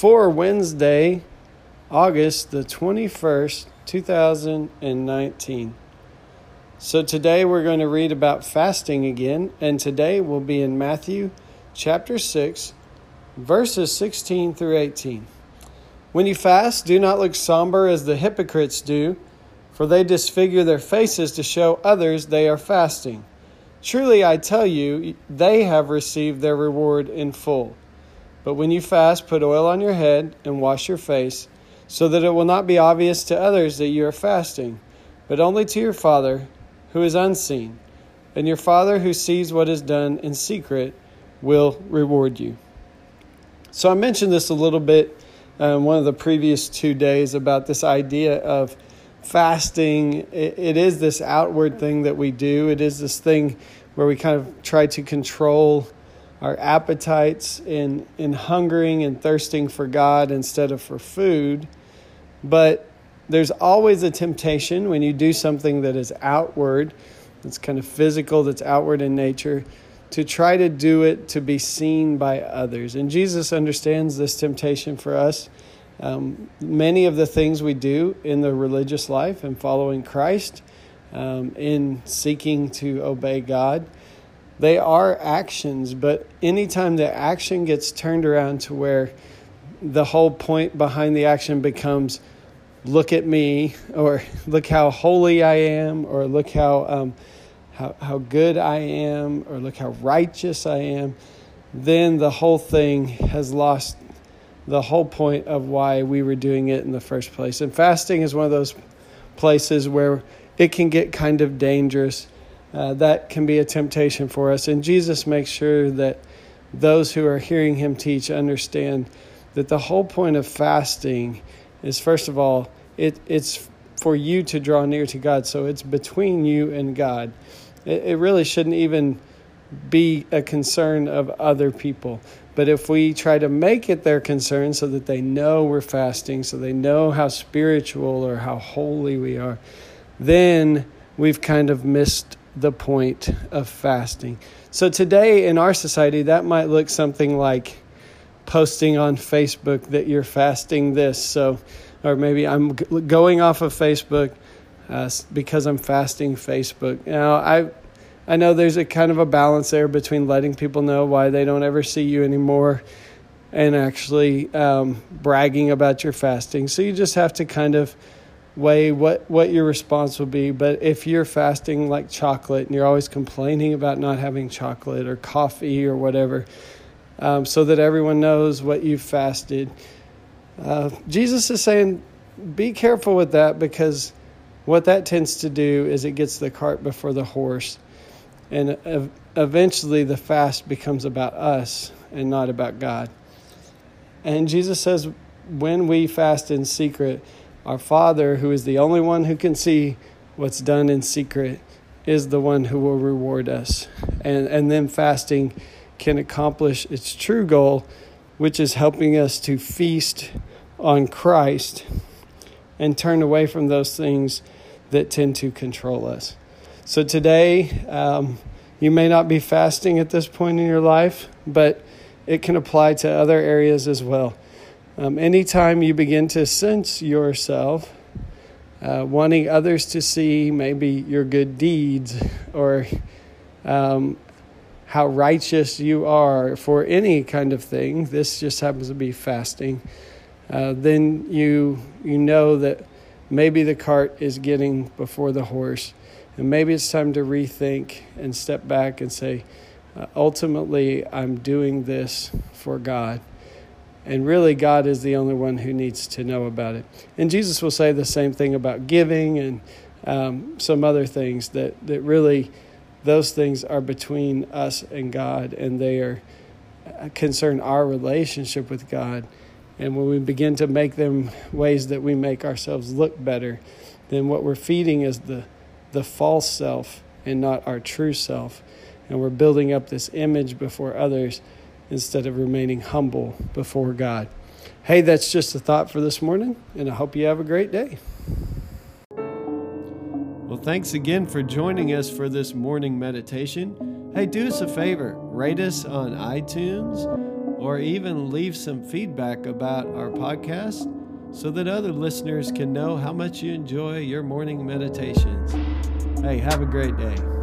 for Wednesday, August the 21st, 2019. So today we're going to read about fasting again, and today we'll be in Matthew chapter 6, verses 16 through 18. When you fast, do not look somber as the hypocrites do, for they disfigure their faces to show others they are fasting. Truly, I tell you, they have received their reward in full. But when you fast, put oil on your head and wash your face, so that it will not be obvious to others that you are fasting, but only to your Father who is unseen. And your Father who sees what is done in secret will reward you. So I mentioned this a little bit um, one of the previous two days about this idea of fasting. It, it is this outward thing that we do, it is this thing where we kind of try to control our appetites in, in hungering and thirsting for God instead of for food. But there's always a temptation when you do something that is outward, that's kind of physical, that's outward in nature, to try to do it to be seen by others. And Jesus understands this temptation for us. Um, many of the things we do in the religious life and following Christ, um, in seeking to obey God, they are actions, but anytime the action gets turned around to where the whole point behind the action becomes look at me or look how holy I am or look how um, how, how good I am or look how righteous I am, then the whole thing has lost the whole point of why we were doing it in the first place. And fasting is one of those places where it can get kind of dangerous uh, that can be a temptation for us. And Jesus makes sure that those who are hearing him teach understand that the whole point of fasting is, first of all, it, it's for you to draw near to God. So it's between you and God. It, it really shouldn't even be a concern of other people. But if we try to make it their concern so that they know we're fasting, so they know how spiritual or how holy we are, then we've kind of missed the point of fasting. So today in our society, that might look something like posting on Facebook that you're fasting this. So, or maybe I'm going off of Facebook uh, because I'm fasting Facebook. Now, I I know there's a kind of a balance there between letting people know why they don't ever see you anymore and actually um, bragging about your fasting. So you just have to kind of weigh what, what your response will be. But if you're fasting like chocolate and you're always complaining about not having chocolate or coffee or whatever, um, so that everyone knows what you've fasted, uh, Jesus is saying, be careful with that because what that tends to do is it gets the cart before the horse. And eventually the fast becomes about us and not about God. And Jesus says, when we fast in secret, our Father, who is the only one who can see what's done in secret, is the one who will reward us. And, and then fasting can accomplish its true goal, which is helping us to feast on Christ and turn away from those things that tend to control us. So today, um, you may not be fasting at this point in your life, but it can apply to other areas as well. Um, anytime you begin to sense yourself uh, wanting others to see maybe your good deeds or um, how righteous you are for any kind of thing, this just happens to be fasting, uh, then you, you know that maybe the cart is getting before the horse. And maybe it's time to rethink and step back and say, uh, ultimately, I'm doing this for God. And really, God is the only one who needs to know about it. And Jesus will say the same thing about giving and um, some other things that, that really, those things are between us and God, and they are uh, concern our relationship with God And when we begin to make them ways that we make ourselves look better, then what we're feeding is the, the false self and not our true self. And we're building up this image before others instead of remaining humble before God. Hey, that's just a thought for this morning, and I hope you have a great day. Well, thanks again for joining us for this morning meditation. Hey, do us a favor rate us on iTunes or even leave some feedback about our podcast so that other listeners can know how much you enjoy your morning meditations. Hey, have a great day.